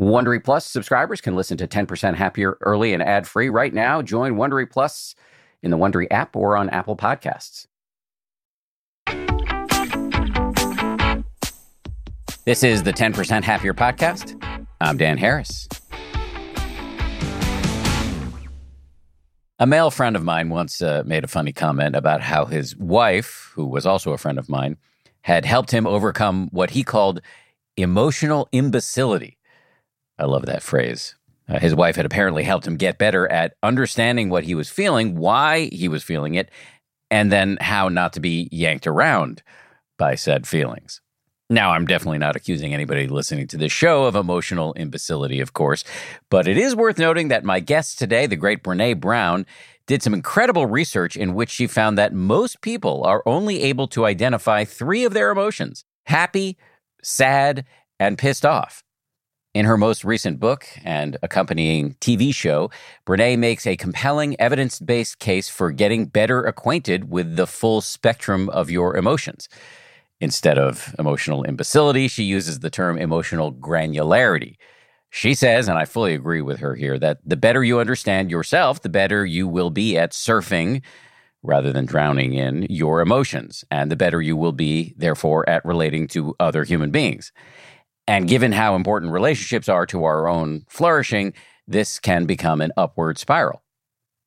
Wondery Plus subscribers can listen to 10% Happier early and ad free right now. Join Wondery Plus in the Wondery app or on Apple Podcasts. This is the 10% Happier podcast. I'm Dan Harris. A male friend of mine once uh, made a funny comment about how his wife, who was also a friend of mine, had helped him overcome what he called emotional imbecility. I love that phrase. Uh, his wife had apparently helped him get better at understanding what he was feeling, why he was feeling it, and then how not to be yanked around by said feelings. Now, I'm definitely not accusing anybody listening to this show of emotional imbecility, of course, but it is worth noting that my guest today, the great Brene Brown, did some incredible research in which she found that most people are only able to identify three of their emotions happy, sad, and pissed off. In her most recent book and accompanying TV show, Brene makes a compelling evidence based case for getting better acquainted with the full spectrum of your emotions. Instead of emotional imbecility, she uses the term emotional granularity. She says, and I fully agree with her here, that the better you understand yourself, the better you will be at surfing rather than drowning in your emotions, and the better you will be, therefore, at relating to other human beings. And given how important relationships are to our own flourishing, this can become an upward spiral.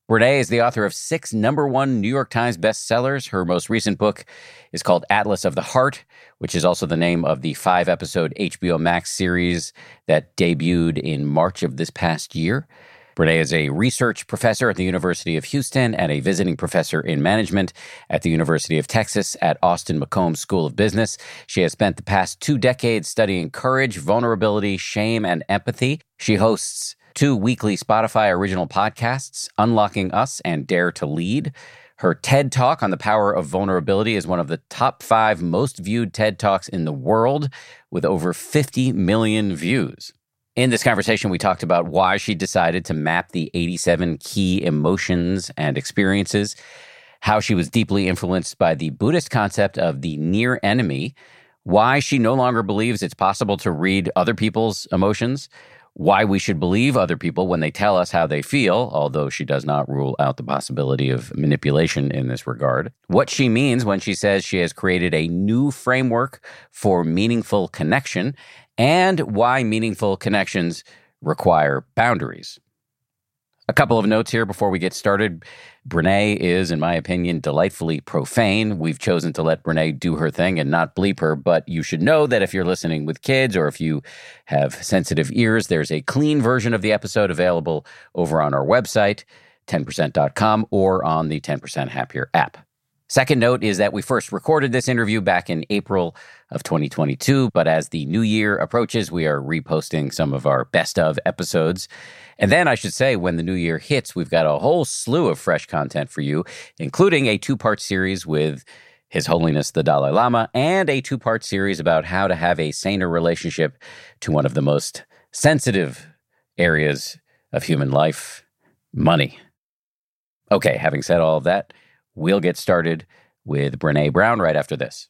Brene is the author of six number one New York Times bestsellers. Her most recent book is called Atlas of the Heart, which is also the name of the five episode HBO Max series that debuted in March of this past year. Brene is a research professor at the University of Houston and a visiting professor in management at the University of Texas at Austin McCombs School of Business. She has spent the past two decades studying courage, vulnerability, shame, and empathy. She hosts two weekly Spotify original podcasts, Unlocking Us and Dare to Lead. Her TED Talk on the power of vulnerability is one of the top five most viewed TED Talks in the world, with over 50 million views. In this conversation, we talked about why she decided to map the 87 key emotions and experiences, how she was deeply influenced by the Buddhist concept of the near enemy, why she no longer believes it's possible to read other people's emotions, why we should believe other people when they tell us how they feel, although she does not rule out the possibility of manipulation in this regard. What she means when she says she has created a new framework for meaningful connection and why meaningful connections require boundaries. A couple of notes here before we get started. Brene is, in my opinion, delightfully profane. We've chosen to let Brene do her thing and not bleep her, but you should know that if you're listening with kids or if you have sensitive ears, there's a clean version of the episode available over on our website, 10%.com, or on the 10% Happier app. Second note is that we first recorded this interview back in April of 2022, but as the new year approaches, we are reposting some of our best of episodes. And then I should say, when the new year hits, we've got a whole slew of fresh content for you, including a two part series with His Holiness the Dalai Lama and a two part series about how to have a saner relationship to one of the most sensitive areas of human life money. Okay, having said all of that, We'll get started with Brene Brown right after this.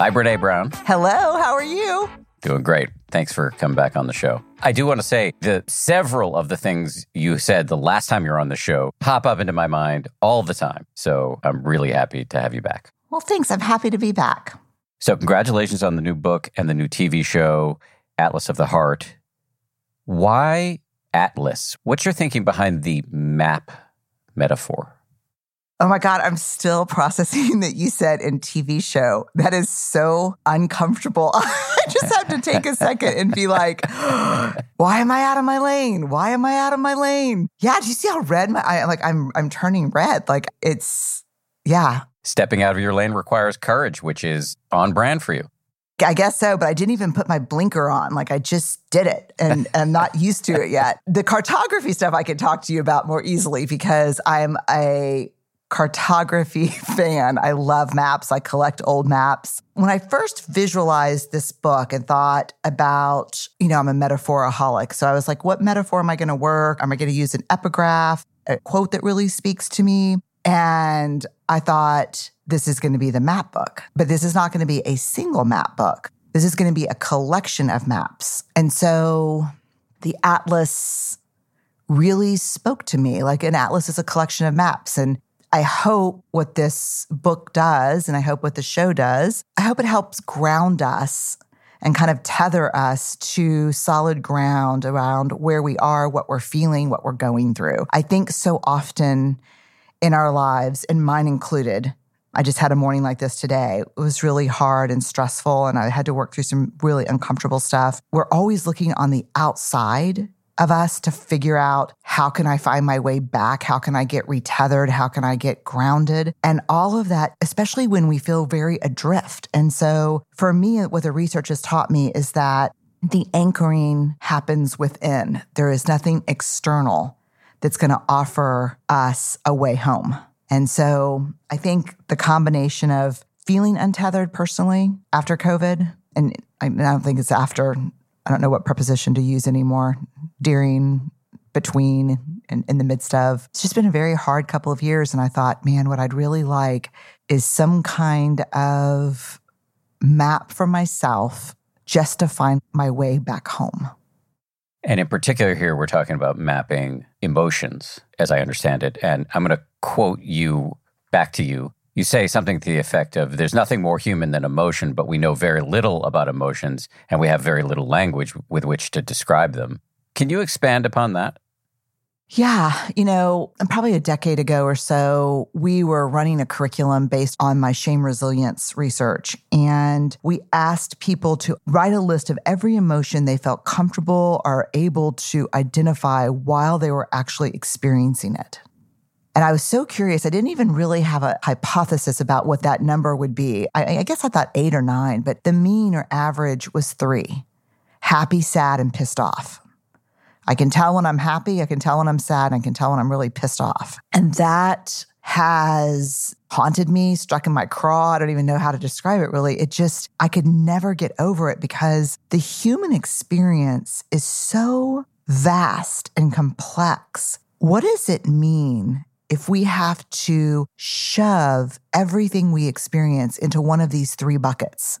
Hi, Brene Brown. Hello, how are you? Doing great. Thanks for coming back on the show. I do want to say that several of the things you said the last time you were on the show pop up into my mind all the time. So I'm really happy to have you back. Well, thanks. I'm happy to be back. So, congratulations on the new book and the new TV show, Atlas of the Heart. Why Atlas? What's your thinking behind the map metaphor? Oh my God, I'm still processing that you said in TV show. That is so uncomfortable. I just have to take a second and be like, why am I out of my lane? Why am I out of my lane? Yeah, do you see how red my I like I'm I'm turning red. Like it's yeah. Stepping out of your lane requires courage, which is on brand for you. I guess so, but I didn't even put my blinker on. Like I just did it and I'm not used to it yet. The cartography stuff I can talk to you about more easily because I'm a cartography fan. I love maps. I collect old maps. When I first visualized this book and thought about, you know, I'm a metaphoraholic. So I was like, what metaphor am I going to work? Am I going to use an epigraph, a quote that really speaks to me? And I thought this is going to be the map book, but this is not going to be a single map book. This is going to be a collection of maps. And so the atlas really spoke to me. Like an atlas is a collection of maps. And I hope what this book does, and I hope what the show does, I hope it helps ground us and kind of tether us to solid ground around where we are, what we're feeling, what we're going through. I think so often in our lives, and mine included, I just had a morning like this today. It was really hard and stressful, and I had to work through some really uncomfortable stuff. We're always looking on the outside of us to figure out how can I find my way back? How can I get retethered? How can I get grounded? And all of that, especially when we feel very adrift. And so for me, what the research has taught me is that the anchoring happens within. There is nothing external that's going to offer us a way home. And so I think the combination of feeling untethered personally after COVID, and I don't think it's after, I don't know what preposition to use anymore, during, between, and in the midst of. It's just been a very hard couple of years. And I thought, man, what I'd really like is some kind of map for myself just to find my way back home. And in particular, here we're talking about mapping emotions, as I understand it. And I'm going to quote you back to you. You say something to the effect of There's nothing more human than emotion, but we know very little about emotions, and we have very little language with which to describe them. Can you expand upon that? Yeah, you know, probably a decade ago or so, we were running a curriculum based on my shame resilience research. And we asked people to write a list of every emotion they felt comfortable or able to identify while they were actually experiencing it. And I was so curious. I didn't even really have a hypothesis about what that number would be. I, I guess I thought eight or nine, but the mean or average was three happy, sad, and pissed off. I can tell when I'm happy, I can tell when I'm sad, I can tell when I'm really pissed off. And that has haunted me, struck in my craw. I don't even know how to describe it really. It just, I could never get over it because the human experience is so vast and complex. What does it mean if we have to shove everything we experience into one of these three buckets?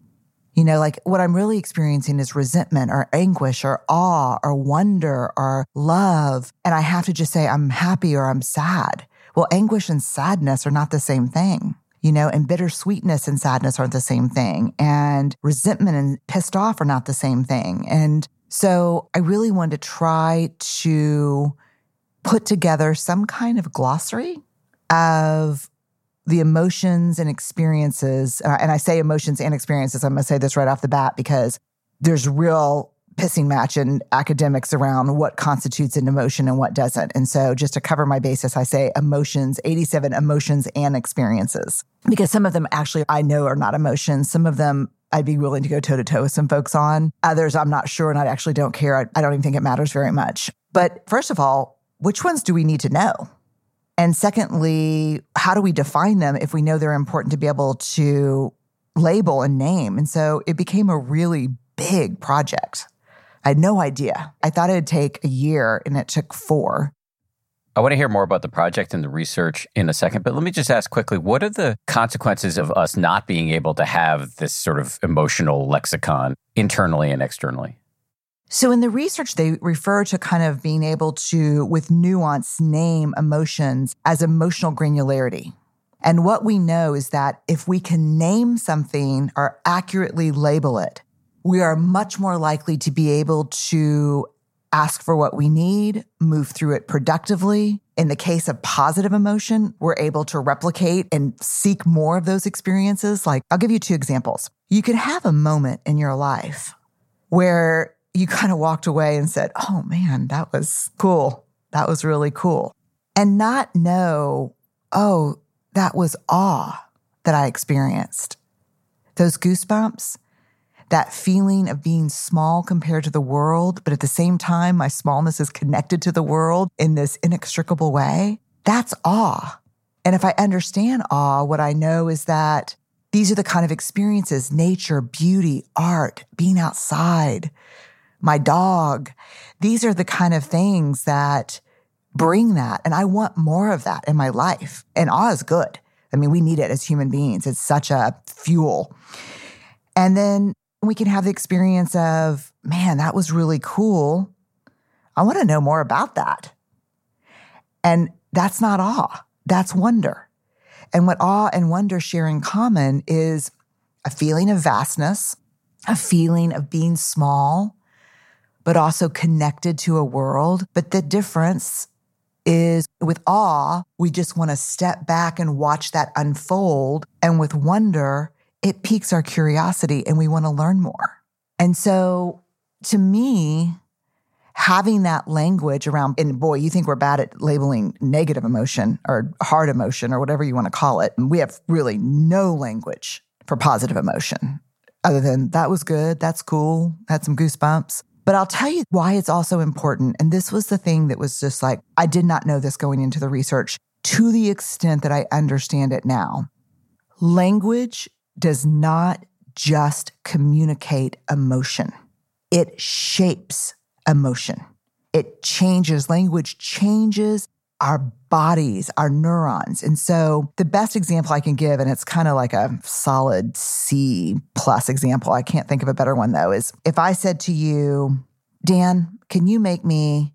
You know, like what I'm really experiencing is resentment or anguish or awe or wonder or love. And I have to just say, I'm happy or I'm sad. Well, anguish and sadness are not the same thing. You know, and bittersweetness and sadness aren't the same thing. And resentment and pissed off are not the same thing. And so I really wanted to try to put together some kind of glossary of the emotions and experiences. Uh, and I say emotions and experiences. I'm going to say this right off the bat because there's real pissing match in academics around what constitutes an emotion and what doesn't. And so just to cover my basis, I say emotions, 87 emotions and experiences, because some of them actually I know are not emotions. Some of them I'd be willing to go toe to toe with some folks on. Others I'm not sure and I actually don't care. I, I don't even think it matters very much. But first of all, which ones do we need to know? And secondly, how do we define them if we know they're important to be able to label and name? And so it became a really big project. I had no idea. I thought it'd take a year and it took four. I want to hear more about the project and the research in a second, but let me just ask quickly what are the consequences of us not being able to have this sort of emotional lexicon internally and externally? So, in the research, they refer to kind of being able to, with nuance, name emotions as emotional granularity. And what we know is that if we can name something or accurately label it, we are much more likely to be able to ask for what we need, move through it productively. In the case of positive emotion, we're able to replicate and seek more of those experiences. Like, I'll give you two examples. You could have a moment in your life where you kind of walked away and said, Oh man, that was cool. That was really cool. And not know, oh, that was awe that I experienced. Those goosebumps, that feeling of being small compared to the world, but at the same time, my smallness is connected to the world in this inextricable way. That's awe. And if I understand awe, what I know is that these are the kind of experiences nature, beauty, art, being outside, my dog. These are the kind of things that bring that. And I want more of that in my life. And awe is good. I mean, we need it as human beings. It's such a fuel. And then we can have the experience of, man, that was really cool. I want to know more about that. And that's not awe, that's wonder. And what awe and wonder share in common is a feeling of vastness, a feeling of being small, but also connected to a world. But the difference is with awe, we just want to step back and watch that unfold. And with wonder, it piques our curiosity and we want to learn more. And so to me, having that language around, and boy, you think we're bad at labeling negative emotion or hard emotion or whatever you want to call it. And we have really no language for positive emotion other than that was good, that's cool, had some goosebumps. But I'll tell you why it's also important. And this was the thing that was just like, I did not know this going into the research to the extent that I understand it now. Language does not just communicate emotion, it shapes emotion. It changes language, changes our bodies, our neurons. And so the best example I can give, and it's kind of like a solid C plus example, I can't think of a better one though, is if I said to you, Dan, can you make me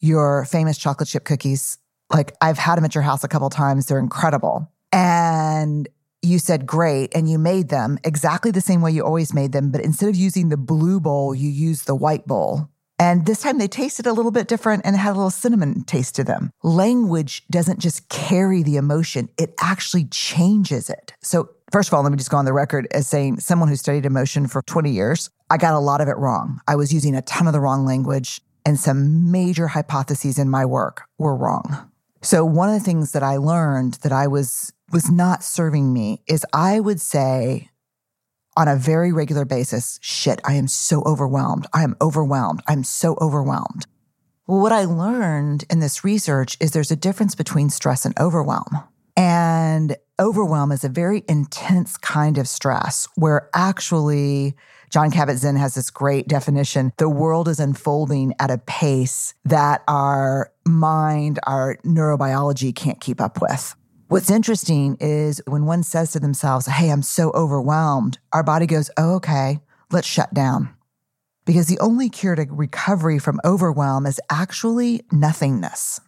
your famous chocolate chip cookies? Like I've had them at your house a couple times. They're incredible. And you said great and you made them exactly the same way you always made them, but instead of using the blue bowl, you used the white bowl. And this time they tasted a little bit different and had a little cinnamon taste to them. Language doesn't just carry the emotion, it actually changes it. So, first of all, let me just go on the record as saying someone who studied emotion for 20 years, I got a lot of it wrong. I was using a ton of the wrong language, and some major hypotheses in my work were wrong. So, one of the things that I learned that I was was not serving me is I would say on a very regular basis, shit, I am so overwhelmed. I am overwhelmed. I'm so overwhelmed. Well, what I learned in this research is there's a difference between stress and overwhelm. And overwhelm is a very intense kind of stress where actually John Kabat-Zinn has this great definition. The world is unfolding at a pace that our mind, our neurobiology can't keep up with. What's interesting is when one says to themselves, Hey, I'm so overwhelmed, our body goes, Oh, okay, let's shut down. Because the only cure to recovery from overwhelm is actually nothingness.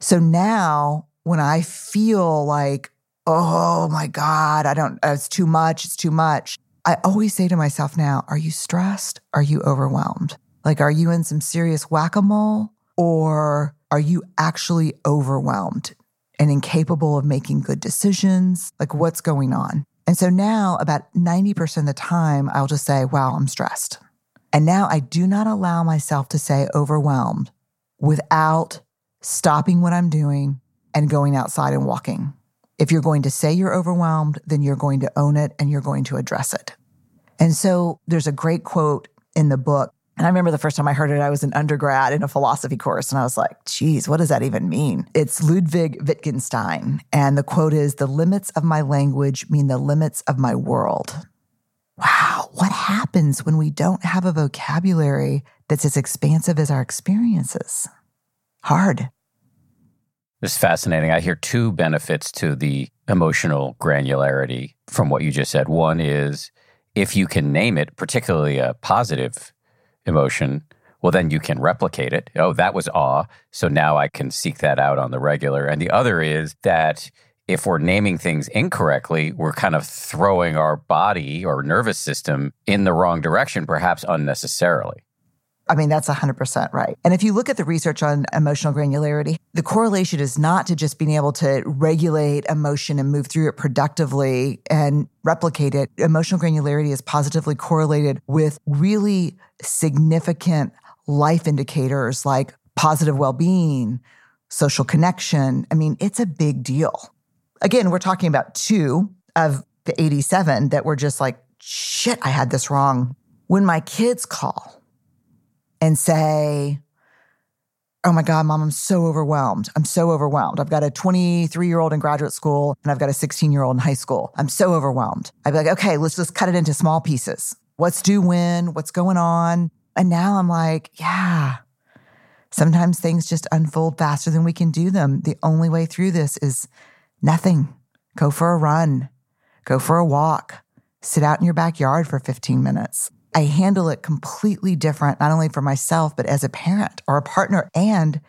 So now when I feel like, oh my God, I don't, it's too much, it's too much, I always say to myself now, are you stressed? Are you overwhelmed? Like, are you in some serious whack a mole or are you actually overwhelmed and incapable of making good decisions? Like, what's going on? And so now, about 90% of the time, I'll just say, wow, I'm stressed. And now I do not allow myself to say overwhelmed without stopping what I'm doing and going outside and walking. If you're going to say you're overwhelmed, then you're going to own it and you're going to address it. And so there's a great quote in the book. And I remember the first time I heard it, I was an undergrad in a philosophy course. And I was like, geez, what does that even mean? It's Ludwig Wittgenstein. And the quote is The limits of my language mean the limits of my world. Wow, what happens when we don't have a vocabulary that's as expansive as our experiences? Hard. Is fascinating. I hear two benefits to the emotional granularity from what you just said. One is if you can name it, particularly a positive emotion, well, then you can replicate it. Oh, that was awe. So now I can seek that out on the regular. And the other is that if we're naming things incorrectly, we're kind of throwing our body or nervous system in the wrong direction, perhaps unnecessarily. I mean, that's 100% right. And if you look at the research on emotional granularity, the correlation is not to just being able to regulate emotion and move through it productively and replicate it. Emotional granularity is positively correlated with really significant life indicators like positive well being, social connection. I mean, it's a big deal. Again, we're talking about two of the 87 that were just like, shit, I had this wrong. When my kids call, and say, Oh my God, mom, I'm so overwhelmed. I'm so overwhelmed. I've got a 23 year old in graduate school and I've got a 16 year old in high school. I'm so overwhelmed. I'd be like, okay, let's just cut it into small pieces. What's due when? What's going on? And now I'm like, yeah, sometimes things just unfold faster than we can do them. The only way through this is nothing. Go for a run, go for a walk, sit out in your backyard for 15 minutes. I handle it completely different, not only for myself, but as a parent or a partner and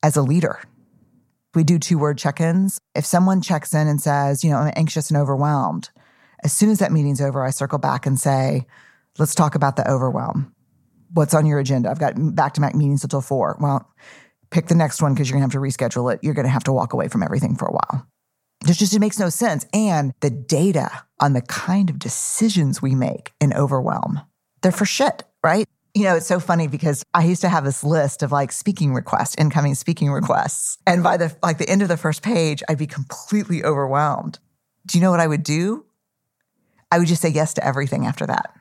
as a leader. We do two word check ins. If someone checks in and says, you know, I'm anxious and overwhelmed, as soon as that meeting's over, I circle back and say, let's talk about the overwhelm. What's on your agenda? I've got back to back meetings until four. Well, pick the next one because you're going to have to reschedule it. You're going to have to walk away from everything for a while. It just it makes no sense. And the data on the kind of decisions we make in overwhelm they're for shit, right? You know, it's so funny because I used to have this list of like speaking requests, incoming speaking requests. And by the like the end of the first page, I'd be completely overwhelmed. Do you know what I would do? I would just say yes to everything after that,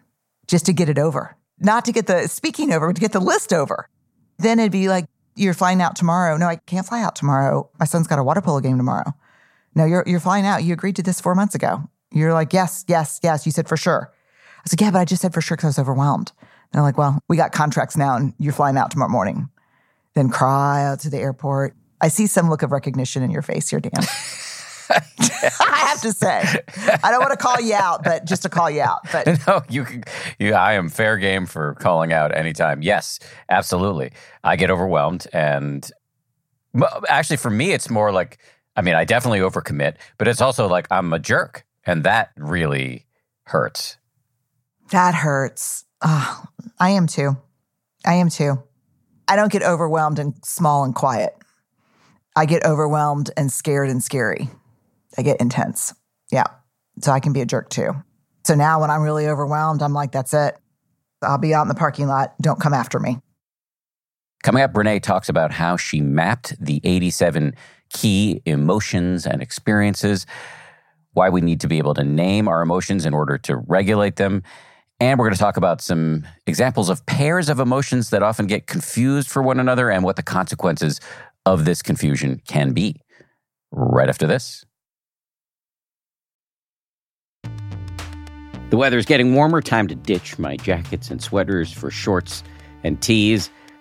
just to get it over. Not to get the speaking over, but to get the list over. Then it'd be like, you're flying out tomorrow. No, I can't fly out tomorrow. My son's got a water polo game tomorrow. No, you're you're flying out. You agreed to this four months ago. You're like, yes, yes, yes. You said for sure. I was like, yeah, but I just said for sure because I was overwhelmed. And they're like, well, we got contracts now and you're flying out tomorrow morning. Then cry out to the airport. I see some look of recognition in your face here, Dan. I have to say, I don't want to call you out, but just to call you out. But no, you, can, you, I am fair game for calling out anytime. Yes, absolutely. I get overwhelmed, and actually, for me, it's more like, I mean, I definitely overcommit, but it's also like I'm a jerk, and that really hurts. That hurts. Oh, I am too. I am too. I don't get overwhelmed and small and quiet. I get overwhelmed and scared and scary. I get intense. Yeah. So I can be a jerk too. So now when I'm really overwhelmed, I'm like, that's it. I'll be out in the parking lot. Don't come after me. Coming up, Brene talks about how she mapped the 87 key emotions and experiences, why we need to be able to name our emotions in order to regulate them, And we're going to talk about some examples of pairs of emotions that often get confused for one another and what the consequences of this confusion can be. Right after this. The weather is getting warmer. Time to ditch my jackets and sweaters for shorts and tees.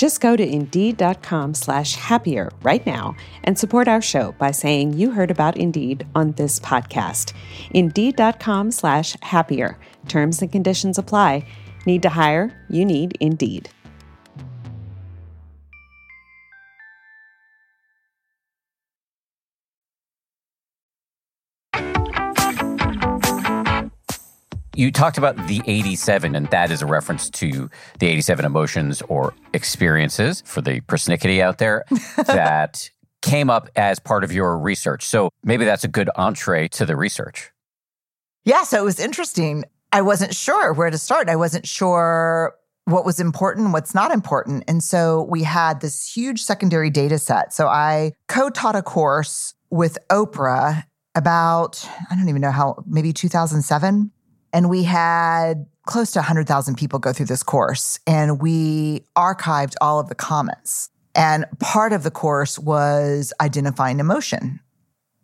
Just go to Indeed.com slash happier right now and support our show by saying you heard about Indeed on this podcast. Indeed.com slash happier. Terms and conditions apply. Need to hire? You need Indeed. You talked about the 87, and that is a reference to the 87 emotions or experiences for the persnickety out there that came up as part of your research. So maybe that's a good entree to the research. Yeah, so it was interesting. I wasn't sure where to start. I wasn't sure what was important, what's not important. And so we had this huge secondary data set. So I co taught a course with Oprah about, I don't even know how, maybe 2007. And we had close to 100,000 people go through this course, and we archived all of the comments. And part of the course was identifying emotion.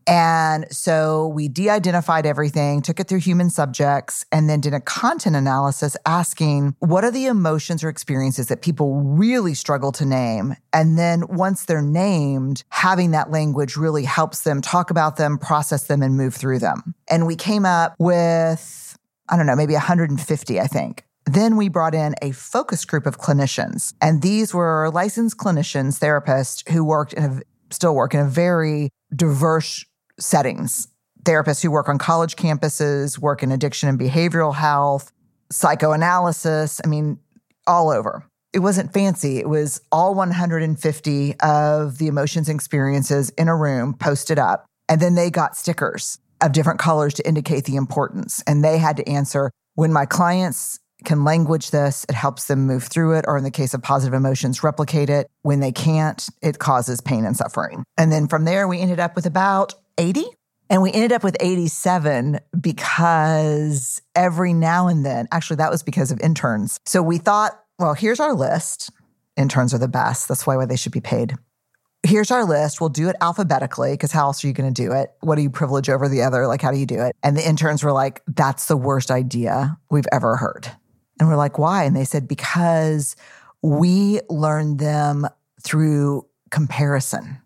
And so we de identified everything, took it through human subjects, and then did a content analysis asking what are the emotions or experiences that people really struggle to name. And then once they're named, having that language really helps them talk about them, process them, and move through them. And we came up with I don't know, maybe 150, I think. Then we brought in a focus group of clinicians, and these were licensed clinicians, therapists who worked in a, still work in a very diverse settings. Therapists who work on college campuses, work in addiction and behavioral health, psychoanalysis, I mean, all over. It wasn't fancy. It was all 150 of the emotions and experiences in a room posted up. And then they got stickers of different colors to indicate the importance. And they had to answer when my clients can language this, it helps them move through it, or in the case of positive emotions, replicate it. When they can't, it causes pain and suffering. And then from there, we ended up with about 80. And we ended up with 87 because every now and then, actually, that was because of interns. So we thought, well, here's our list. Interns are the best. That's why they should be paid here's our list. We'll do it alphabetically because how else are you going to do it? What do you privilege over the other? Like, how do you do it? And the interns were like, that's the worst idea we've ever heard. And we're like, why? And they said, because we learned them through comparison.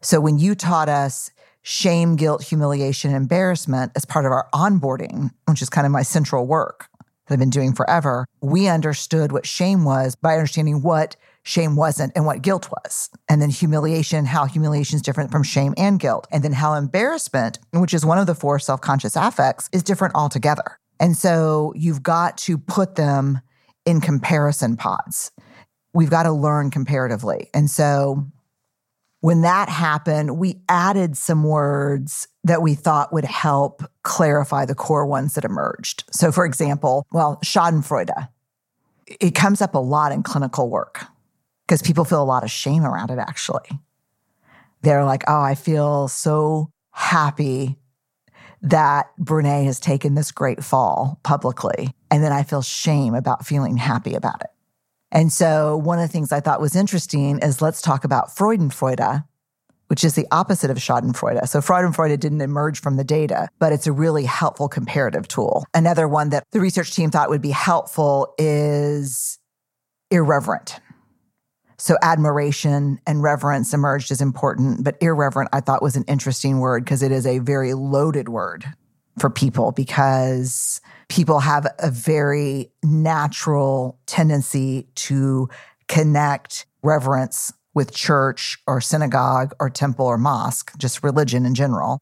So when you taught us shame, guilt, humiliation, embarrassment as part of our onboarding, which is kind of my central work that I've been doing forever, we understood what shame was by understanding what shame wasn't and what guilt was. And then humiliation, how humiliation is different from shame and guilt. And then how embarrassment, which is one of the four self conscious affects, is different altogether. And so you've got to put them in comparison pods. We've got to learn comparatively. And so when that happened, we added some words that we thought would help clarify the core ones that emerged. So, for example, well, Schadenfreude, it comes up a lot in clinical work because people feel a lot of shame around it, actually. They're like, oh, I feel so happy that Brene has taken this great fall publicly. And then I feel shame about feeling happy about it. And so one of the things I thought was interesting is let's talk about Freudenfreude, which is the opposite of Schadenfreude. So Freudenfreude didn't emerge from the data, but it's a really helpful comparative tool. Another one that the research team thought would be helpful is irreverent. So admiration and reverence emerged as important, but irreverent I thought was an interesting word because it is a very loaded word for people because people have a very natural tendency to connect reverence with church or synagogue or temple or mosque, just religion in general.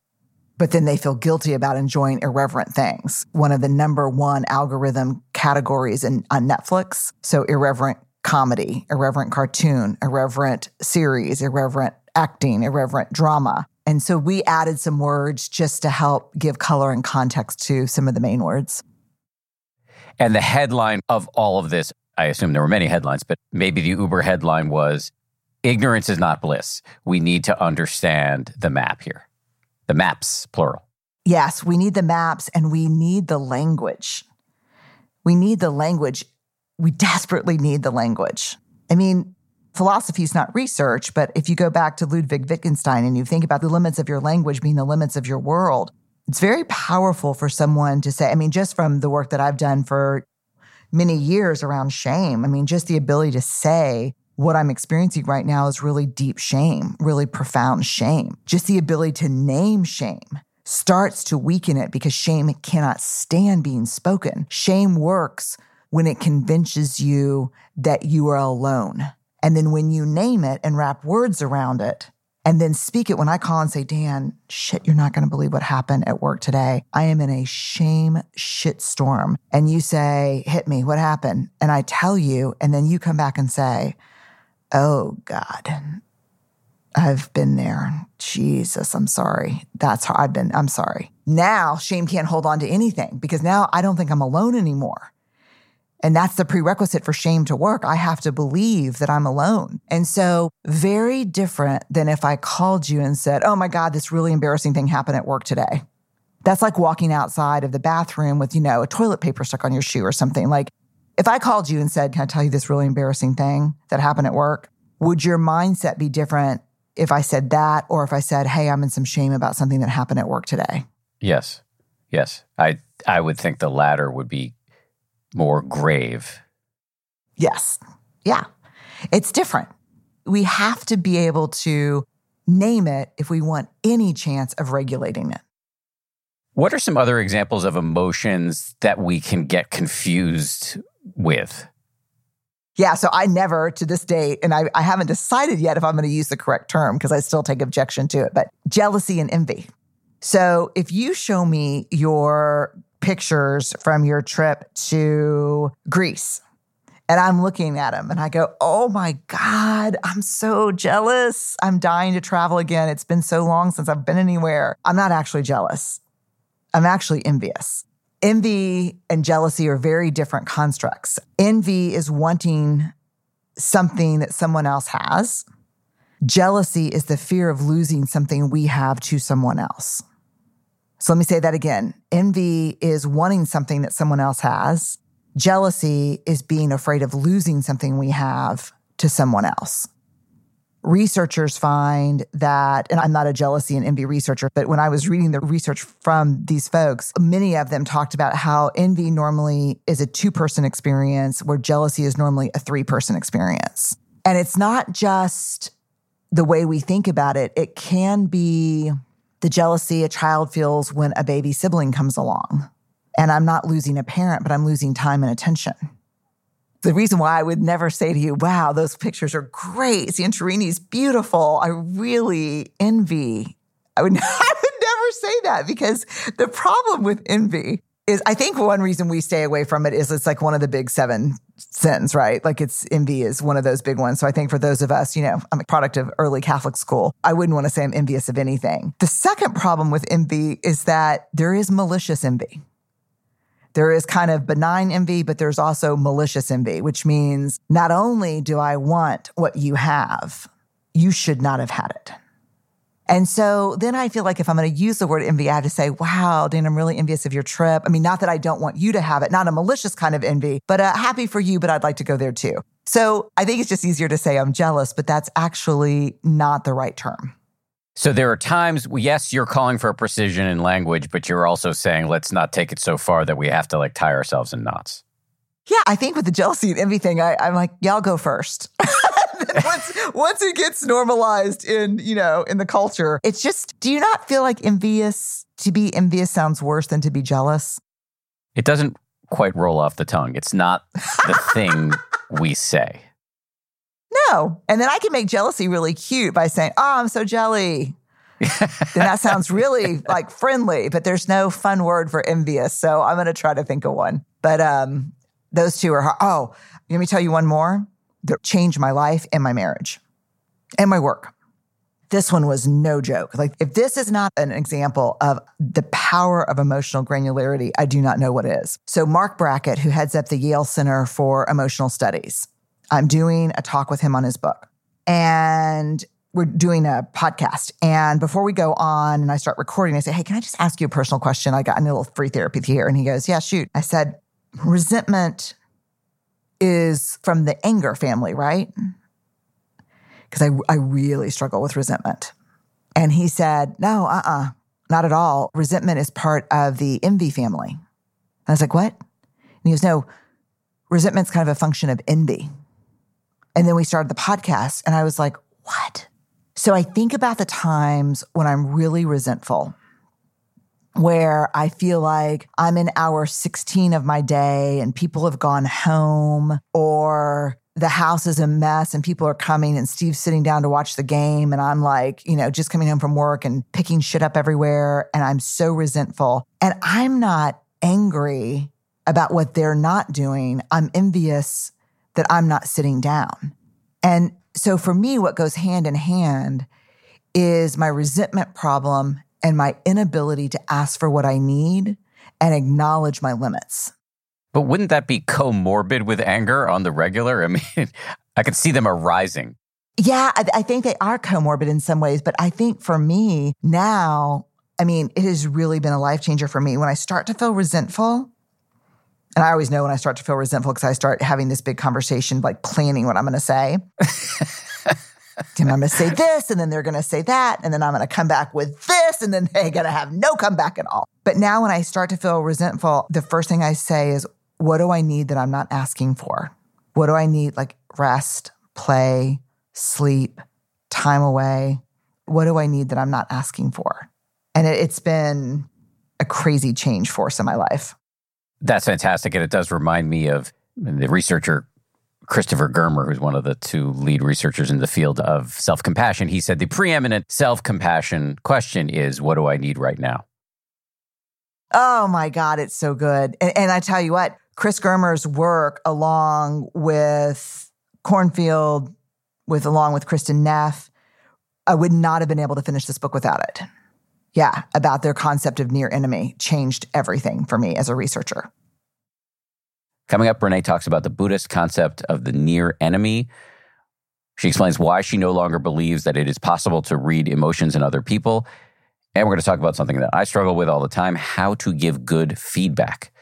But then they feel guilty about enjoying irreverent things. One of the number one algorithm categories in, on Netflix. So irreverent comedy, irreverent cartoon, irreverent series, irreverent acting, irreverent drama. And so we added some words just to help give color and context to some of the main words. And the headline of all of this, I assume there were many headlines, but maybe the Uber headline was Ignorance is not bliss. We need to understand the map here. The maps, plural. Yes, we need the maps and we need the language. We need the language. We desperately need the language. I mean, philosophy is not research, but if you go back to Ludwig Wittgenstein and you think about the limits of your language being the limits of your world, it's very powerful for someone to say, I mean, just from the work that I've done for many years around shame, I mean, just the ability to say, what I'm experiencing right now is really deep shame, really profound shame. Just the ability to name shame starts to weaken it because shame cannot stand being spoken. Shame works when it convinces you that you are alone. And then when you name it and wrap words around it, and then speak it when I call and say, Dan, shit, you're not going to believe what happened at work today. I am in a shame shit storm. And you say, hit me, what happened? And I tell you, and then you come back and say, oh God, I've been there. Jesus, I'm sorry. That's how I've been. I'm sorry. Now shame can't hold on to anything because now I don't think I'm alone anymore. And that's the prerequisite for shame to work. I have to believe that I'm alone. And so, very different than if I called you and said, Oh my God, this really embarrassing thing happened at work today. That's like walking outside of the bathroom with, you know, a toilet paper stuck on your shoe or something. Like, if I called you and said, Can I tell you this really embarrassing thing that happened at work? Would your mindset be different if I said that or if I said, Hey, I'm in some shame about something that happened at work today? Yes. Yes. I I would think the latter would be more grave. Yes. Yeah. It's different. We have to be able to name it if we want any chance of regulating it. What are some other examples of emotions that we can get confused with? Yeah, so I never to this date, and I, I haven't decided yet if I'm going to use the correct term because I still take objection to it, but jealousy and envy. So if you show me your pictures from your trip to Greece. And I'm looking at them and I go, oh my God, I'm so jealous. I'm dying to travel again. It's been so long since I've been anywhere. I'm not actually jealous. I'm actually envious. Envy and jealousy are very different constructs. Envy is wanting something that someone else has. Jealousy is the fear of losing something we have to someone else. So let me say that again. Envy is wanting something that someone else has. Jealousy is being afraid of losing something we have to someone else. researchers find that, and I'm not a jealousy and envy researcher, but when I was reading the research from these folks, many of them talked about how envy normally is a two person experience, where jealousy is normally a three person experience. And it's not just the way we think about it, it can be the jealousy a child feels when a baby sibling comes along. And I'm not losing a parent, but I'm losing time and attention the reason why I would never say to you, wow, those pictures are great. Santorini's beautiful. I really envy. I would, I would never say that because the problem with envy is I think one reason we stay away from it is it's like one of the big seven sins, right? Like it's envy is one of those big ones. So I think for those of us, you know, I'm a product of early Catholic school. I wouldn't want to say I'm envious of anything. The second problem with envy is that there is malicious envy. There is kind of benign envy, but there's also malicious envy, which means not only do I want what you have, you should not have had it. And so then I feel like if I'm going to use the word envy, I have to say, wow, Dan, I'm really envious of your trip. I mean, not that I don't want you to have it, not a malicious kind of envy, but uh, happy for you, but I'd like to go there too. So I think it's just easier to say I'm jealous, but that's actually not the right term. So there are times, yes, you're calling for a precision in language, but you're also saying let's not take it so far that we have to like tie ourselves in knots. Yeah, I think with the jealousy and everything, I, I'm like, y'all go first. once once it gets normalized in you know in the culture, it's just. Do you not feel like envious? To be envious sounds worse than to be jealous. It doesn't quite roll off the tongue. It's not the thing we say. No. And then I can make jealousy really cute by saying, Oh, I'm so jelly. then that sounds really like friendly, but there's no fun word for envious. So I'm going to try to think of one. But um, those two are, oh, let me tell you one more that changed my life and my marriage and my work. This one was no joke. Like, if this is not an example of the power of emotional granularity, I do not know what is. So, Marc Brackett, who heads up the Yale Center for Emotional Studies, I'm doing a talk with him on his book. And we're doing a podcast. And before we go on and I start recording, I say, Hey, can I just ask you a personal question? I got a little free therapy here. And he goes, Yeah, shoot. I said, Resentment is from the anger family, right? Because I, I really struggle with resentment. And he said, No, uh uh-uh, uh, not at all. Resentment is part of the envy family. And I was like, What? And he goes, No, resentment's kind of a function of envy. And then we started the podcast, and I was like, what? So I think about the times when I'm really resentful, where I feel like I'm in hour 16 of my day and people have gone home, or the house is a mess and people are coming and Steve's sitting down to watch the game. And I'm like, you know, just coming home from work and picking shit up everywhere. And I'm so resentful. And I'm not angry about what they're not doing. I'm envious that I'm not sitting down. And so for me, what goes hand in hand is my resentment problem and my inability to ask for what I need and acknowledge my limits. But wouldn't that be comorbid with anger on the regular? I mean, I could see them arising. Yeah, I, I, think they are comorbid in some ways. But I think for me now, I mean, it has really been a life changer for me. When I start to feel resentful, and I always know when I start to feel resentful because I start having this big conversation, like planning what I'm going to say. and I'm going to say this, and then they're going to say that, and then I'm going to come back with this, and then they're going to have no comeback at all. But now when I start to feel resentful, the first thing I say is, what do I need that I'm not asking for? What do I need? Like rest, play, sleep, time away. What do I need that I'm not asking for? And it, it's been a crazy change force in my life. That's fantastic. And it does remind me of the researcher Christopher Germer, who's one of the two lead researchers in the field of self compassion. He said the preeminent self compassion question is what do I need right now? Oh my God, it's so good. And, and I tell you what, Chris Germer's work along with Kornfield, with along with Kristin Neff, I would not have been able to finish this book without it yeah, about their concept of near enemy changed everything for me as a researcher. Coming up, Brene talks about the Buddhist concept of the near enemy. She explains why she no longer believes that it is possible to read emotions in other people. And we're going to talk about something that I struggle with all the time how to give good feedback.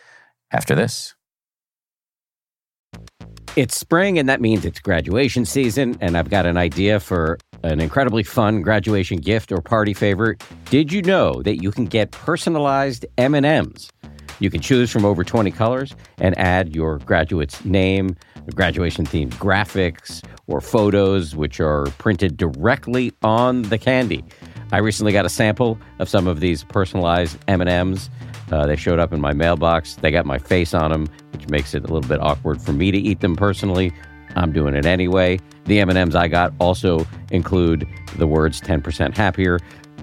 After this, it's spring, and that means it's graduation season, and I've got an idea for an incredibly fun graduation gift or party favor. Did you know that you can get personalized M&Ms? You can choose from over 20 colors and add your graduate's name, graduation themed graphics, or photos which are printed directly on the candy. I recently got a sample of some of these personalized M&Ms. Uh, they showed up in my mailbox. They got my face on them, which makes it a little bit awkward for me to eat them personally. I'm doing it anyway. The M&Ms I got also include the words 10% happier,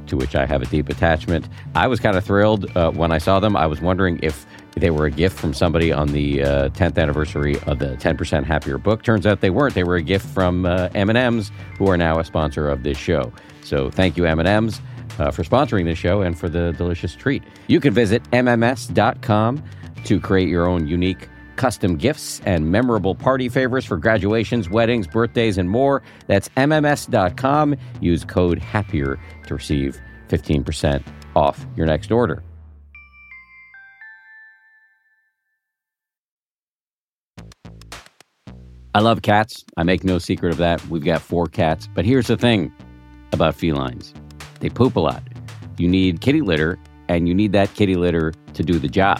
to which I have a deep attachment. I was kind of thrilled uh, when I saw them. I was wondering if they were a gift from somebody on the uh, 10th anniversary of the 10% Happier book. Turns out they weren't. They were a gift from uh, M&M's, who are now a sponsor of this show. So thank you, M&M's. Uh, for sponsoring this show and for the delicious treat. You can visit MMS.com to create your own unique custom gifts and memorable party favors for graduations, weddings, birthdays, and more. That's MMS.com. Use code HAPPIER to receive 15% off your next order. I love cats. I make no secret of that. We've got four cats. But here's the thing about felines they poop a lot. You need kitty litter, and you need that kitty litter to do the job,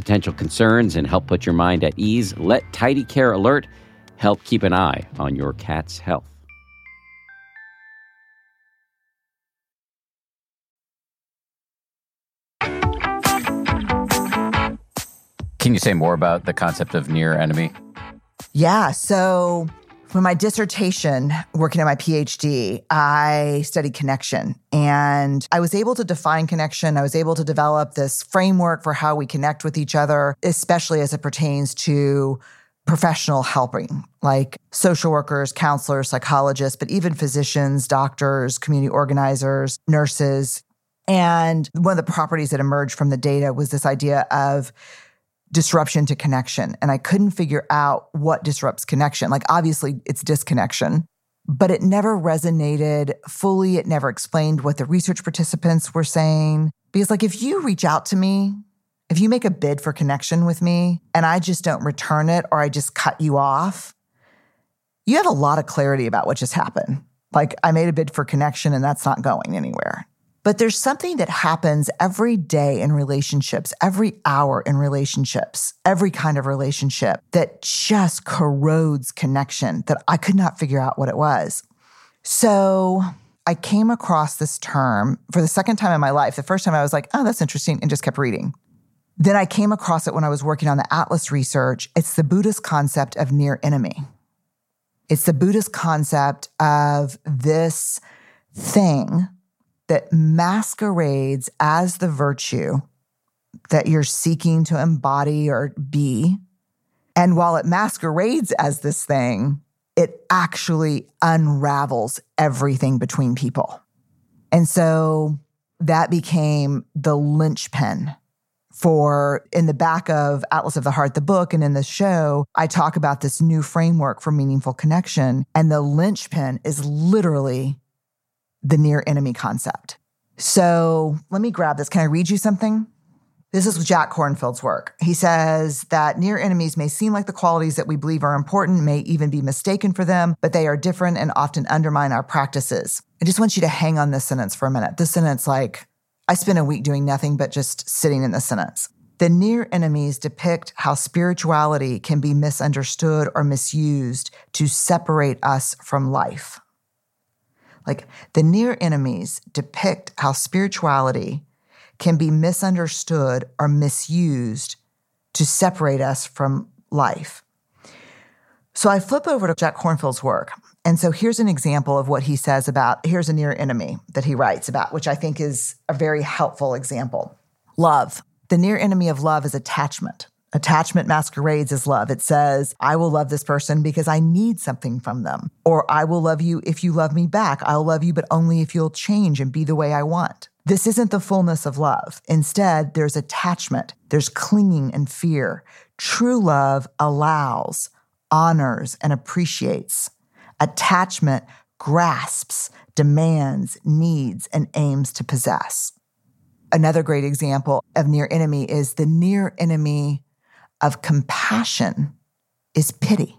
potential concerns and help put your mind at ease. Let Tidy Care Alert help keep an eye on your cat's health. Can you say more about the concept of near enemy? Yeah. So, for my dissertation, working on my PhD, I studied connection and I was able to define connection. I was able to develop this framework for how we connect with each other, especially as it pertains to professional helping, like social workers, counselors, psychologists, but even physicians, doctors, community organizers, nurses. And one of the properties that emerged from the data was this idea of disruption to connection. And I couldn't figure out what disrupts connection. Like, obviously, it's disconnection, but it never resonated fully. It never explained what the research participants were saying. Because, like, if you reach out to me, if you make a bid for connection with me and I just don't return it or I just cut you off, you have a lot of clarity about what just happened. Like, I made a bid for connection and that's not going anywhere. But there's something that happens every day in relationships, every hour in relationships, every kind of relationship that just corrodes connection that I could not figure out what it was. So I came across this term for the second time in my life. The first time I was like, oh, that's interesting, and just kept reading. Then I came across it when I was working on the Atlas research. It's the Buddhist concept of near enemy. It's the Buddhist concept of this thing that masquerades as the virtue that you're seeking to embody or be. And while it masquerades as this thing, it actually unravels everything between people. And so that became the linchpin for in the back of Atlas of the Heart, the book, and in the show, I talk about this new framework for meaningful connection. And the linchpin is literally the near enemy concept. So let me grab this. Can I read you something? This is Jack Kornfield's work. He says that near enemies may seem like the qualities that we believe are important, may even be mistaken for them, but they are different and often undermine our practices. I just want you to hang on this sentence for a minute. This sentence, like, I spent a week doing nothing but just sitting in the sentence. The near enemies depict how spirituality can be misunderstood or misused to separate us from life. Like the near enemies depict how spirituality can be misunderstood or misused to separate us from life. So I flip over to Jack Kornfield's work. And so here's an example of what he says about here's a near enemy that he writes about, which I think is a very helpful example. Love. The near enemy of love is attachment. Attachment masquerades as love. It says, I will love this person because I need something from them. Or I will love you if you love me back. I'll love you, but only if you'll change and be the way I want. This isn't the fullness of love. Instead, there's attachment, there's clinging and fear. True love allows, honors, and appreciates. Attachment grasps, demands, needs, and aims to possess. Another great example of near enemy is the near enemy of compassion is pity.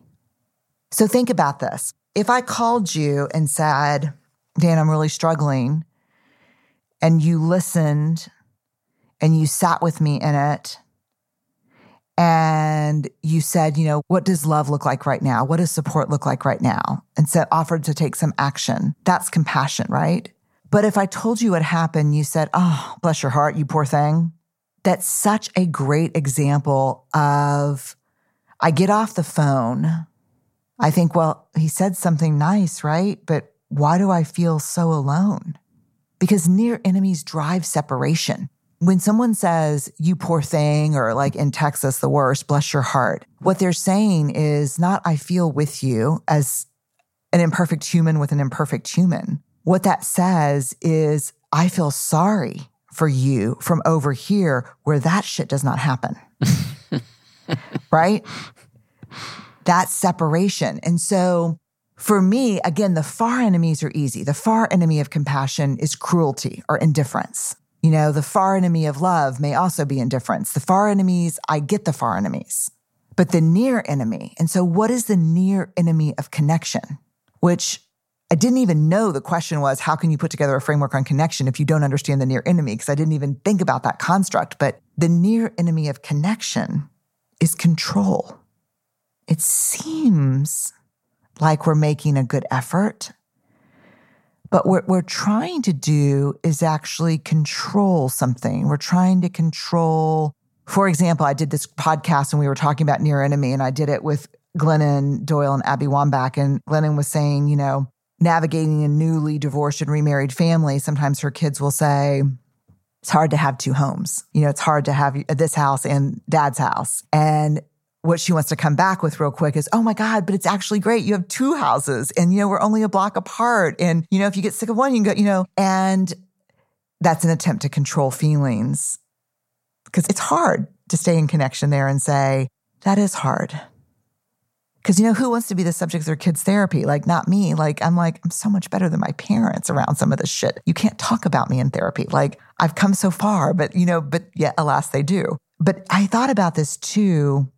So think about this. If I called you and said, Dan, I'm really struggling, and you listened and you sat with me in it, and you said, you know, what does love look like right now? What does support look like right now? And said, offered to take some action. That's compassion, right? But if I told you what happened, you said, oh, bless your heart, you poor thing that's such a great example of I get off the phone. I think, well, he said something nice, right? But why do I feel so alone? Because near enemies drive separation. When someone says, you poor thing, or like in Texas, the worst, bless your heart, what they're saying is not, I feel with you as an imperfect human with an imperfect human. What that says is, I feel sorry for you from over here where that shit does not happen. right? That separation. And so for me, again, the far enemies are easy. The far enemy of compassion is cruelty or indifference. You know, the far enemy of love may also be indifference. The far enemies, I get the far enemies, but the near enemy. And so, what is the near enemy of connection? Which I didn't even know the question was, how can you put together a framework on connection if you don't understand the near enemy? Because I didn't even think about that construct. But the near enemy of connection is control. It seems like we're making a good effort, but what we're trying to do is actually control something. We're trying to control, for example, I did this podcast and we were talking about near enemy, and I did it with Glennon Doyle and Abby Wambach. And Glennon was saying, you know, navigating a newly divorced and remarried family, sometimes her kids will say, it's hard to have two homes. You know, it's hard to have this house and dad's house. And what she wants to come back with real quick is, oh my God, but it's actually great. You have two houses and, you know, we're only a block apart. And, you know, if you get sick of one, you can go, you know, and that's an attempt to control feelings because it's hard to stay in connection there and say, that is hard. Because, you know, who wants to be the subject of their kids' therapy? Like, not me. Like, I'm like, I'm so much better than my parents around some of this shit. You can't talk about me in therapy. Like, I've come so far, but, you know, but yet, alas, they do. But I thought about this too.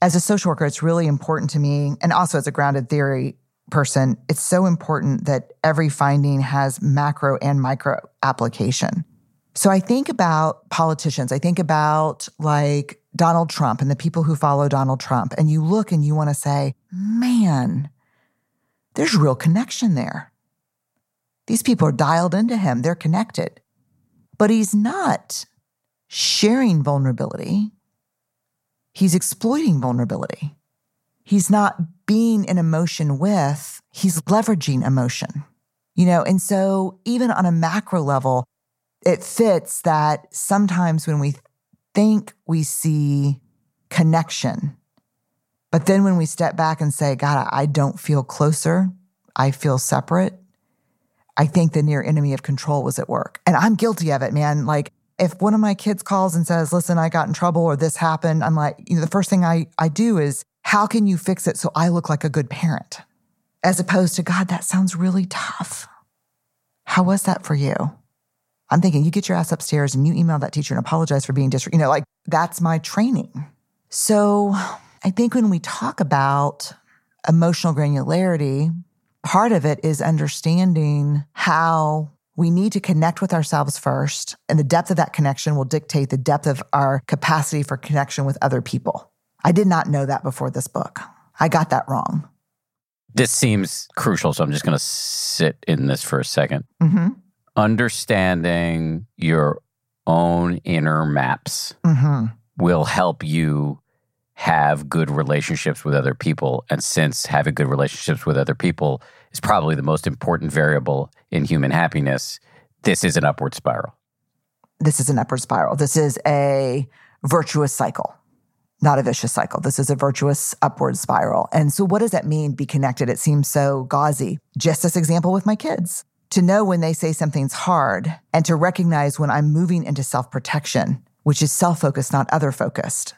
As a social worker, it's really important to me. And also as a grounded theory person, it's so important that every finding has macro and micro application. So I think about politicians. I think about like Donald Trump and the people who follow Donald Trump. And you look and you want to say, man, there's real connection there. These people are dialed into him, they're connected. But he's not sharing vulnerability, he's exploiting vulnerability. He's not being in emotion with, he's leveraging emotion. You know, and so even on a macro level, it fits that sometimes when we think we see connection, but then when we step back and say, God, I don't feel closer, I feel separate, I think the near enemy of control was at work. And I'm guilty of it, man. Like, if one of my kids calls and says, listen, I got in trouble or this happened, I'm like, you know, the first thing I, I do is, how can you fix it so I look like a good parent? As opposed to, God, that sounds really tough. How was that for you? I'm thinking you get your ass upstairs and you email that teacher and apologize for being disrespectful. You know, like that's my training. So I think when we talk about emotional granularity, part of it is understanding how we need to connect with ourselves first. And the depth of that connection will dictate the depth of our capacity for connection with other people. I did not know that before this book. I got that wrong. This seems crucial. So I'm just going to sit in this for a 2nd Mm-hmm understanding your own inner maps mm-hmm. will help you have good relationships with other people. And since having good relationships with other people is probably the most important variable in human happiness, this is an upward spiral. This is an upward spiral. This is a virtuous cycle. not a vicious cycle. This is a virtuous upward spiral. And so, what does that mean, be connected? It seems so gauzy. Just this example with my kids to know when they say something's hard and to recognize when I'm moving into self protection, which is self focused, not other focused,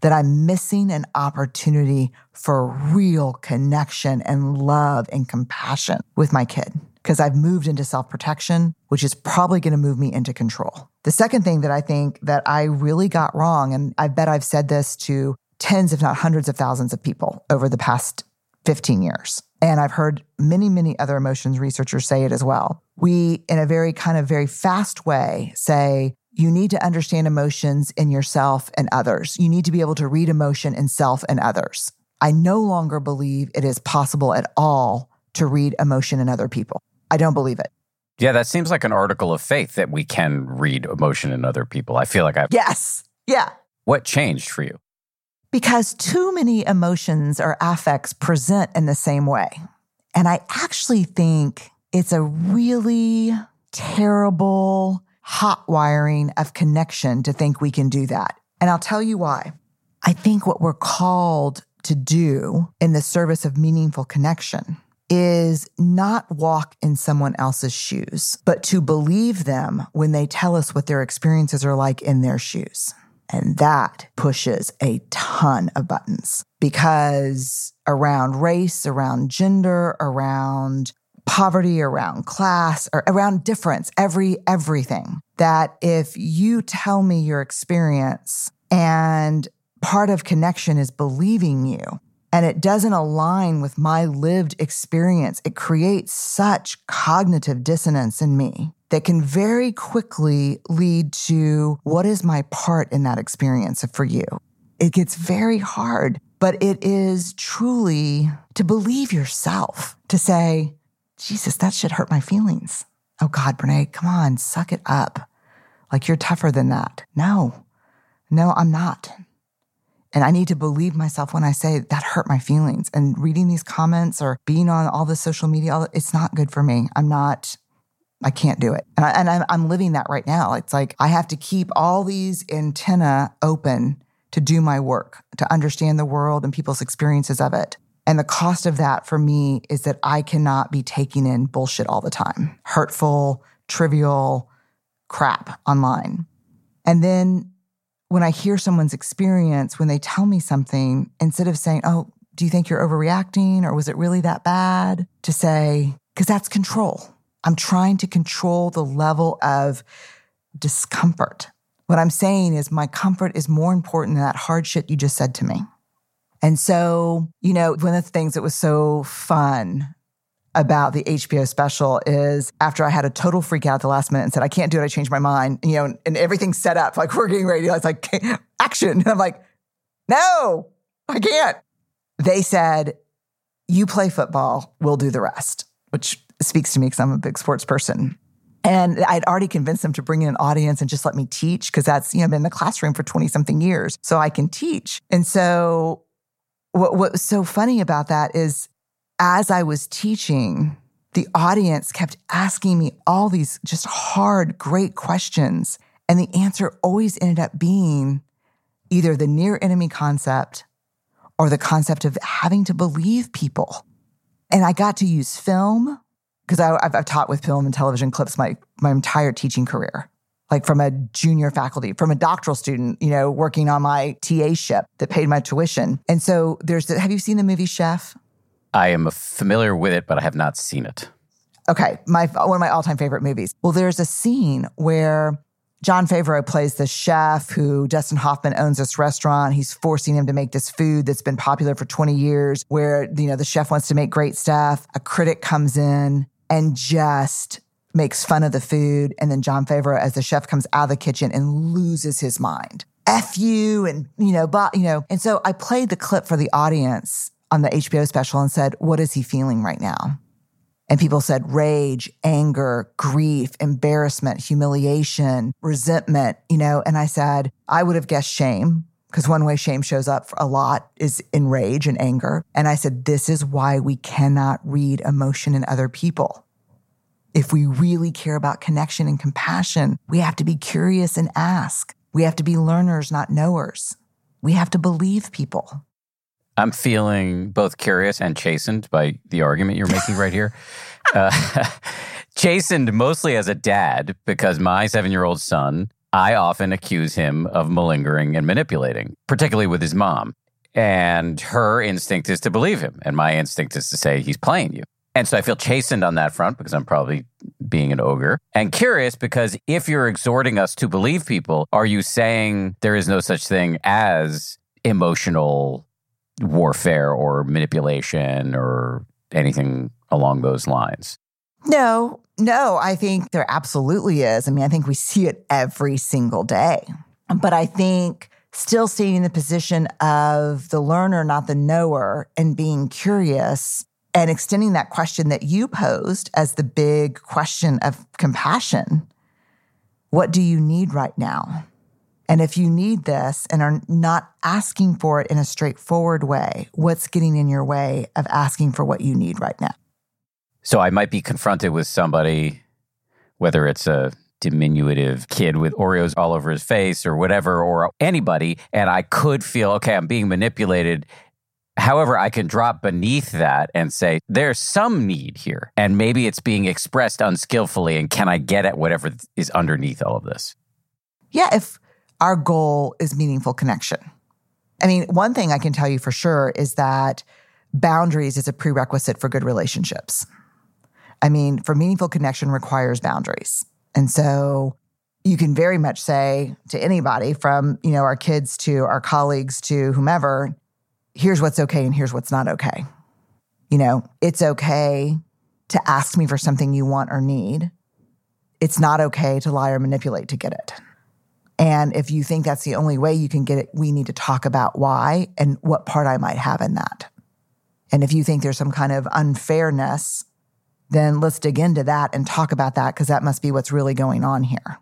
that I'm missing an opportunity for real connection and love and compassion with my kid because I've moved into self protection, which is probably going to move me into control. The second thing that I think that I really got wrong, and I bet I've said this to tens, if not hundreds of thousands of people over the past 15 years. And I've heard many, many other emotions researchers say it as well. We, in a very kind of very fast way, say, you need to understand emotions in yourself and others. You need to be able to read emotion in self and others. I no longer believe it is possible at all to read emotion in other people. I don't believe it. Yeah, that seems like an article of faith that we can read emotion in other people. I feel like I've. Yes. Yeah. What changed for you? Because too many emotions or affects present in the same way. And I actually think it's a really terrible hot wiring of connection to think we can do that. And I'll tell you why. I think what we're called to do in the service of meaningful connection is not walk in someone else's shoes, but to believe them when they tell us what their experiences are like in their shoes. And that pushes a ton of buttons because around race, around gender, around poverty, around class, or around difference, every everything. That if you tell me your experience and part of connection is believing you, and it doesn't align with my lived experience, it creates such cognitive dissonance in me that can very quickly lead to what is my part in that experience for you? It gets very hard, but it is truly to believe yourself, to say, Jesus, that should hurt my feelings. Oh God, Brene, come on, suck it up. Like you're tougher than that. No, no, I'm not. And I need to believe myself when I say that hurt my feelings. And reading these comments or being on all the social media, it's not good for me. I'm not, I can't do it. And, I, I'm living that right now. It's like I have to keep all these antenna open to do my work, to understand the world and people's experiences of it. And the cost of that for me is that I cannot be taking in bullshit all the time, hurtful, trivial crap online. And then when I hear someone's experience, when they tell me something, instead of saying, Oh, do you think you're overreacting or was it really that bad? To say, because that's control. I'm trying to control the level of discomfort. What I'm saying is, my comfort is more important than that hard shit you just said to me. And so, you know, one of the things that was so fun about the HBO special is after I had a total freak out at the last minute and said, I can't do it, I changed my mind, you know, and everything's set up, like we're getting ready. I was like, action. And I'm like, no, I can't. They said, you play football, we'll do the rest, which speaks to me because I'm a big sports person. And I'd already convinced them to bring in an audience and just let me teach because that's, you know, been in the classroom for 20 something years. So I can teach. And so what, what was so funny about that is as I was teaching, the audience kept asking me all these just hard, great questions. And the answer always ended up being either the near enemy concept or the concept of having to believe people. And I got to use film because I've, I've taught with film and television clips my, my entire teaching career like from a junior faculty, from a doctoral student, you know, working on my TA ship that paid my tuition. And so there's, the, have you seen the movie Chef? I am familiar with it, but I have not seen it. Okay, my one of my all-time favorite movies. Well, there's a scene where Jon Favreau plays the chef who Dustin Hoffman owns this restaurant. He's forcing him to make this food that's been popular for 20 years where you know the chef wants to make great stuff. A critic comes in and just makes fun of the food and then Jon Favreau as the chef comes out of the kitchen and loses his mind. F you and you know, but you know, and so I played the clip for the audience on the HBO special and said, What is he feeling right now? And people said rage, anger, grief, embarrassment, humiliation, resentment, you know. And I said, I would have guessed shame because one way shame shows up a lot is in rage and anger. And I said, This is why we cannot read emotion in other people. If we really care about connection and compassion, we have to be curious and ask. We have to be learners, not knowers. we have to believe people. I'm feeling both curious and chastened by the argument you're making right here. Uh, chastened mostly as a dad because my seven year old son, I often accuse him of malingering and manipulating, particularly with his mom. And her instinct is to believe him. And my instinct is to say he's playing you. And so I feel chastened on that front because I'm probably being an ogre. And curious because if you're exhorting us to believe people, are you saying there is no such thing as emotional warfare or manipulation or anything along those lines? No, no, I think there absolutely is. I mean, I think we see it every single day. But I think still staying in the position of the learner, not the knower, and being curious and extending that question that you posed as the big question of compassion. What do you need right now? And if you need this and are not asking for it in a straightforward way, what's getting in your way of asking for what you need right now? So I might be confronted with somebody, whether it's a diminutive kid with Oreos all over his face or whatever, or anybody, and I could feel, okay, I'm being manipulated. However, I can drop beneath that and say, there's some need here. And maybe it's being expressed unskillfully. And can I get at whatever is underneath all of this? Yeah, if our goal is meaningful connection. I mean, one thing I can tell you for sure is that boundaries is a prerequisite for good relationships. I mean, for meaningful connection requires boundaries. And so you can very much say to anybody from, you know, our kids to our colleagues to whomever, here's what's okay and here's what's not okay. You know, it's okay to ask me for something you want or need. It's not okay to lie or manipulate to get it. And if you think that's the only way you can get it, we need to talk about why and what part I might have in that. And if you think there's some kind of unfairness, then let's dig into that and talk about that because that must be what's really going on here.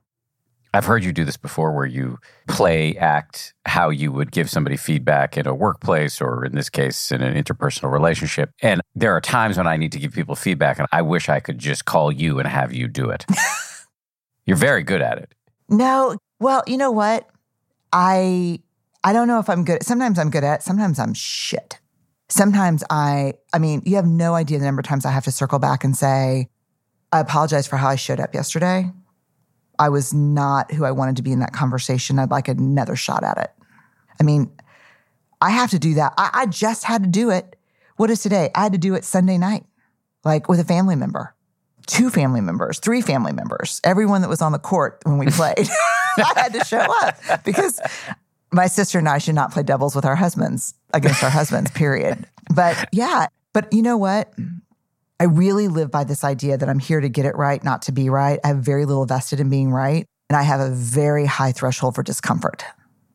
I've heard you do this before where you play act how you would give somebody feedback in a workplace or in this case in an interpersonal relationship. And there are times when I need to give people feedback and I wish I could just call you and have you do it. You're very good at it. No, well, you know what? I I don't know if I'm good. Sometimes I'm good at, it, sometimes I'm shit. Sometimes I I mean, you have no idea the number of times I have to circle back and say, I apologize for how I showed up yesterday. I was not who I wanted to be in that conversation. I'd like another shot at it. I mean, I have to do that. I, I just had to do it. What is today? I had to do it Sunday night, like with a family member, two family members, three family members, everyone that was on the court when we played. I had to show up because my sister and I should not play doubles with our husbands against our husbands, period. But yeah, but you know what? I really live by this idea that I'm here to get it right, not to be right. I have very little vested in being right. And I have a very high threshold for discomfort.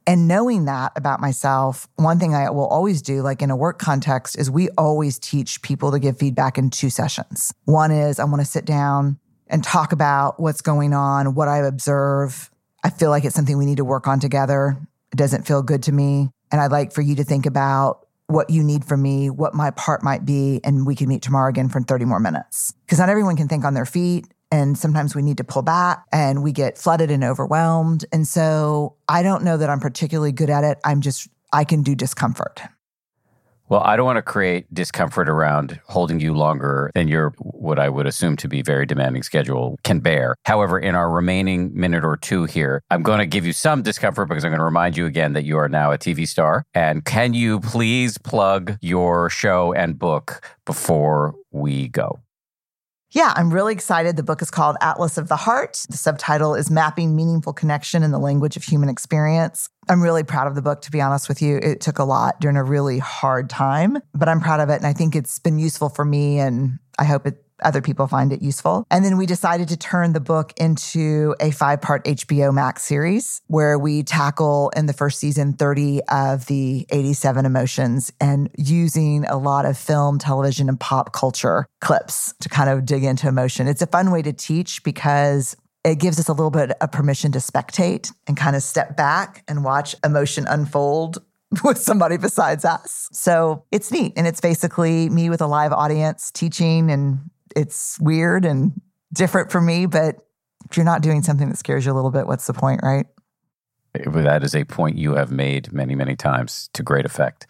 And knowing that about myself, one thing I will always do, like in a work context, is we always teach people to give feedback in two sessions. One is I want to sit down and talk about what's going on, what I observe. I feel like it's something we need to work on together. It doesn't feel good to me. And I'd like for you to think about what you need from me, what my part might be, and we can meet tomorrow again for 30 more minutes. Because not everyone can think on their feet. And sometimes we need to pull back and we get flooded and overwhelmed. And so I don't know that I'm particularly good at it. I'm just, I can do discomfort. Well, I don't want to create discomfort around holding you longer than your what I would assume to be very demanding schedule can bear. However, in our remaining minute or two here, I'm going to give you some discomfort because I'm going to remind you again that you are now a TV star. And can you please plug your show and book before we go? Yeah, I'm really excited. The book is called Atlas of the Heart. The subtitle is Mapping Meaningful Connection in the Language of Human Experience. I'm really proud of the book, to be honest with you. It took a lot during a really hard time, but I'm proud of it. And I think it's been useful for me. And I hope it other people find it useful. And then we decided to turn the book into a five part HBO Max series where we tackle in the first season 30 of the 87 emotions and using a lot of film, television, and pop culture clips to kind of dig into emotion. It's a fun way to teach because it gives us a little bit of permission to spectate and kind of step back and watch emotion unfold with somebody besides us. So it's neat. And it's basically me with a live audience teaching and it's weird and different for me, but if you're not doing something that scares you a little bit, what's the point, right? That is a point you have made many, many times to great effect.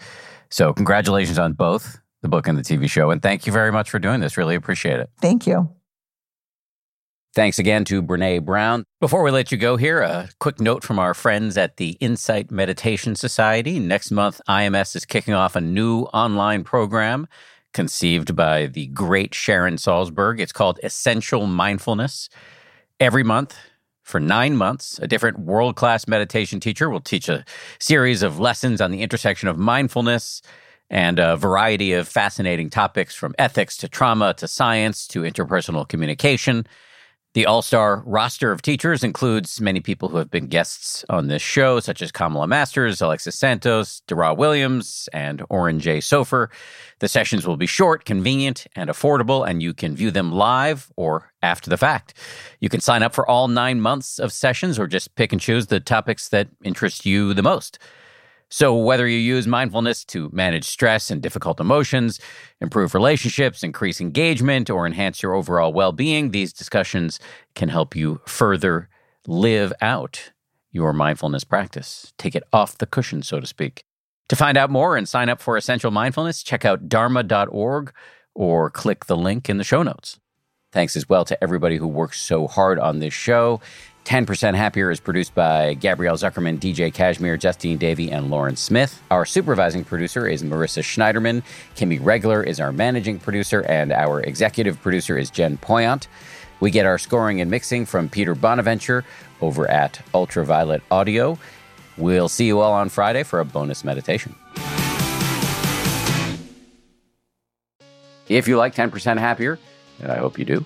So, congratulations on both the book and the TV show. And thank you very much for doing this. Really appreciate it. Thank you. Thanks again to Brene Brown. Before we let you go here, a quick note from our friends at the Insight Meditation Society. Next month, IMS is kicking off a new online program conceived by the great Sharon Salzberg. It's called Essential Mindfulness. Every month, for nine months, a different world class meditation teacher will teach a series of lessons on the intersection of mindfulness and a variety of fascinating topics from ethics to trauma to science to interpersonal communication. The all star roster of teachers includes many people who have been guests on this show, such as Kamala Masters, Alexis Santos, Dara Williams, and Oren Jay Sofer. The sessions will be short, convenient, and affordable, and you can view them live or after the fact. You can sign up for all nine months of sessions or just pick and choose the topics that interest you the most. So, whether you use mindfulness to manage stress and difficult emotions, improve relationships, increase engagement, or enhance your overall well being, these discussions can help you further live out your mindfulness practice. Take it off the cushion, so to speak. To find out more and sign up for Essential Mindfulness, check out dharma.org or click the link in the show notes. Thanks as well to everybody who works so hard on this show. 10% Happier is produced by Gabrielle Zuckerman, DJ Kashmiri, Justine Davey, and Lauren Smith. Our supervising producer is Marissa Schneiderman. Kimmy Regler is our managing producer, and our executive producer is Jen Poyant. We get our scoring and mixing from Peter Bonaventure over at Ultraviolet Audio. We'll see you all on Friday for a bonus meditation. If you like 10% Happier, and I hope you do,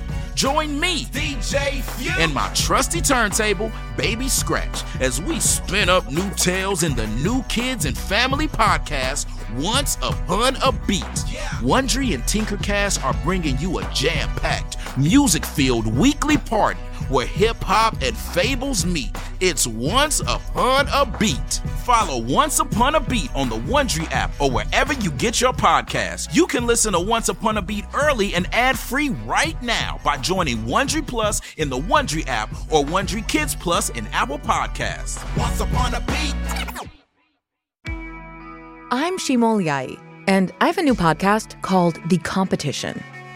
Join me, DJ Few, and my trusty turntable, Baby Scratch, as we spin up new tales in the New Kids and Family podcast, Once Upon a Beat. Yeah. Wondery and Tinkercast are bringing you a jam packed, music filled weekly party where hip hop and fables meet. It's Once Upon a Beat. Follow Once Upon a Beat on the Wondery app or wherever you get your podcasts. You can listen to Once Upon a Beat early and ad free right now by joining Wondery Plus in the Wondery app or Wondery Kids Plus in Apple Podcasts. Once Upon a Beat. I'm Shimol Yai, and I have a new podcast called The Competition.